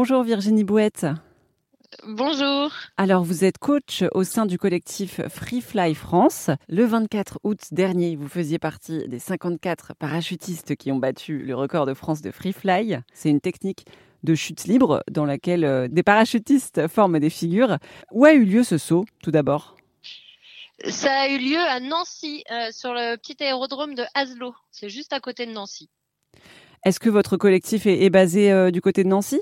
Bonjour Virginie Bouette. Bonjour. Alors, vous êtes coach au sein du collectif Free Fly France. Le 24 août dernier, vous faisiez partie des 54 parachutistes qui ont battu le record de France de Free Fly. C'est une technique de chute libre dans laquelle euh, des parachutistes forment des figures. Où a eu lieu ce saut, tout d'abord? Ça a eu lieu à Nancy, euh, sur le petit aérodrome de Haslo. C'est juste à côté de Nancy. Est-ce que votre collectif est, basé euh, du côté de Nancy?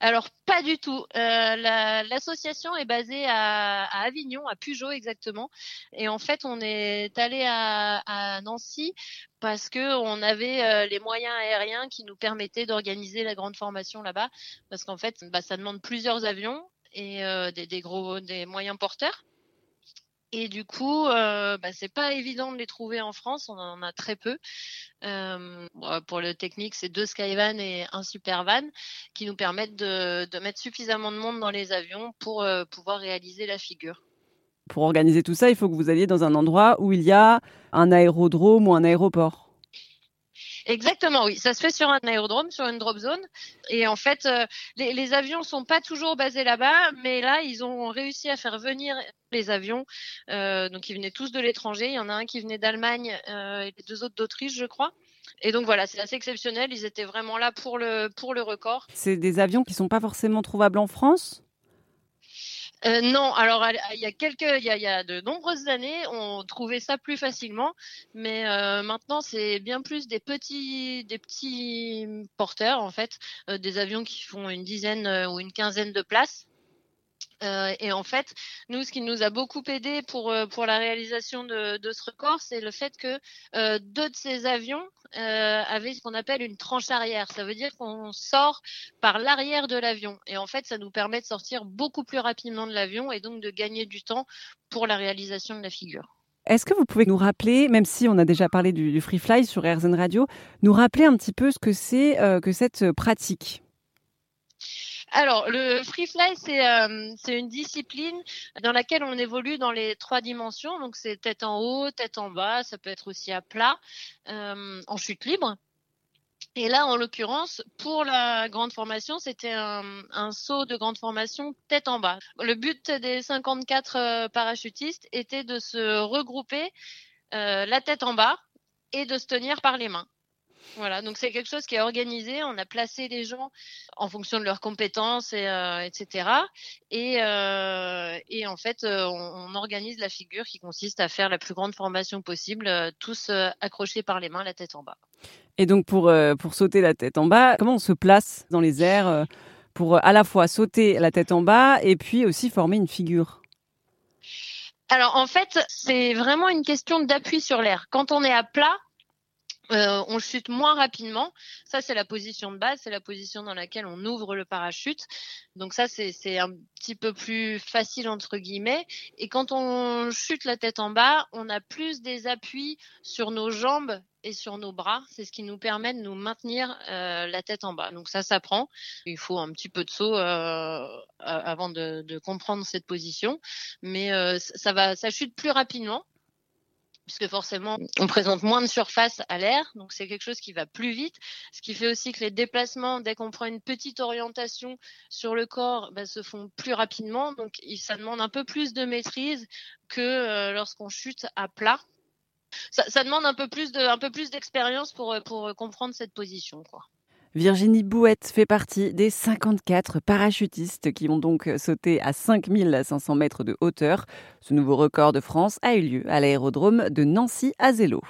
Alors pas du tout. Euh, l'association est basée à, Avignon, à Pujol exactement. Et en fait, on est allé à, Nancy parce que on avait euh, les moyens aériens qui nous permettaient d'organiser la grande formation là-bas. Parce qu'en fait, bah, ça demande plusieurs avions et euh, des, gros, des moyens porteurs. Et du coup, euh, bah, c'est pas évident de les trouver en France. On en a très peu. Euh, pour le technique, c'est deux Skyvan et un Supervan qui nous permettent de, mettre suffisamment de monde dans les avions pour euh, pouvoir réaliser la figure. Pour organiser tout ça, il faut que vous alliez dans un endroit où il y a un aérodrome ou un aéroport. Exactement, oui. Ça se fait sur un aérodrome, sur une drop zone. Et en fait, euh, les, les, avions sont pas toujours basés là-bas, mais là, ils ont réussi à faire venir les avions. Euh, donc, ils venaient tous de l'étranger. Il y en a un qui venait d'Allemagne euh, et les deux autres d'Autriche, je crois. Et donc voilà, c'est assez exceptionnel. Ils étaient vraiment là pour le pour le record. C'est des avions qui sont pas forcément trouvables en France? Euh, non, alors il y a quelques, il y a, de nombreuses années, on trouvait ça plus facilement, mais euh, maintenant c'est bien plus des petits, des petits porteurs en fait, euh, des avions qui font une dizaine ou une quinzaine de places. Euh, et en fait, nous, ce qui nous a beaucoup aidé pour, euh, pour la réalisation de, ce record, c'est le fait que deux de ces avions euh, avaient ce qu'on appelle une tranche arrière. Ça veut dire qu'on sort par l'arrière de l'avion. Et en fait, ça nous permet de sortir beaucoup plus rapidement de l'avion et donc de gagner du temps pour la réalisation de la figure. Est-ce que vous pouvez nous rappeler, même si on a déjà parlé du, du Free Fly sur RZN Radio, nous rappeler un petit peu ce que c'est que cette pratique? Alors, le free fly, euh, c'est une discipline dans laquelle on évolue dans les trois dimensions. Donc, c'est tête en haut, tête en bas, ça peut être aussi à plat, euh, en chute libre. Et là, en l'occurrence, pour la grande formation, c'était un, saut de grande formation tête en bas. Le but des 54 euh, parachutistes était de se regrouper la tête en bas et de se tenir par les mains. Voilà, donc c'est quelque chose qui est organisé. On a placé les gens en fonction de leurs compétences, et, euh, etc. Et, euh, et, en fait, euh, on, organise la figure qui consiste à faire la plus grande formation possible, tous accrochés par les mains, la tête en bas. Et donc pour, pour sauter la tête en bas, comment on se place dans les airs pour à la fois sauter la tête en bas et puis aussi former une figure? Alors en fait, c'est vraiment une question d'appui sur l'air. Quand on est à plat, euh, on chute moins rapidement. Ça, c'est la position de base, c'est la position dans laquelle on ouvre le parachute. Donc ça, c'est un petit peu plus facile entre guillemets. Et quand on chute la tête en bas, on a plus des appuis sur nos jambes et sur nos bras. C'est ce qui nous permet de nous maintenir euh, la tête en bas. Donc ça, ça prend. Il faut un petit peu de saut euh, avant de, de, comprendre cette position, mais ça va, ça chute plus rapidement puisque forcément on présente moins de surface à l'air, donc c'est quelque chose qui va plus vite, ce qui fait aussi que les déplacements, dès qu'on prend une petite orientation sur le corps, bah, se font plus rapidement, donc ça demande un peu plus de maîtrise que euh, lorsqu'on chute à plat. Ça, ça, demande un peu plus de, peu plus d'expérience pour, pour comprendre cette position, quoi. Virginie Bouette fait partie des 54 parachutistes qui ont donc sauté à 5500 mètres de hauteur. Ce nouveau record de France a eu lieu à l'aérodrome de Nancy-Azelo.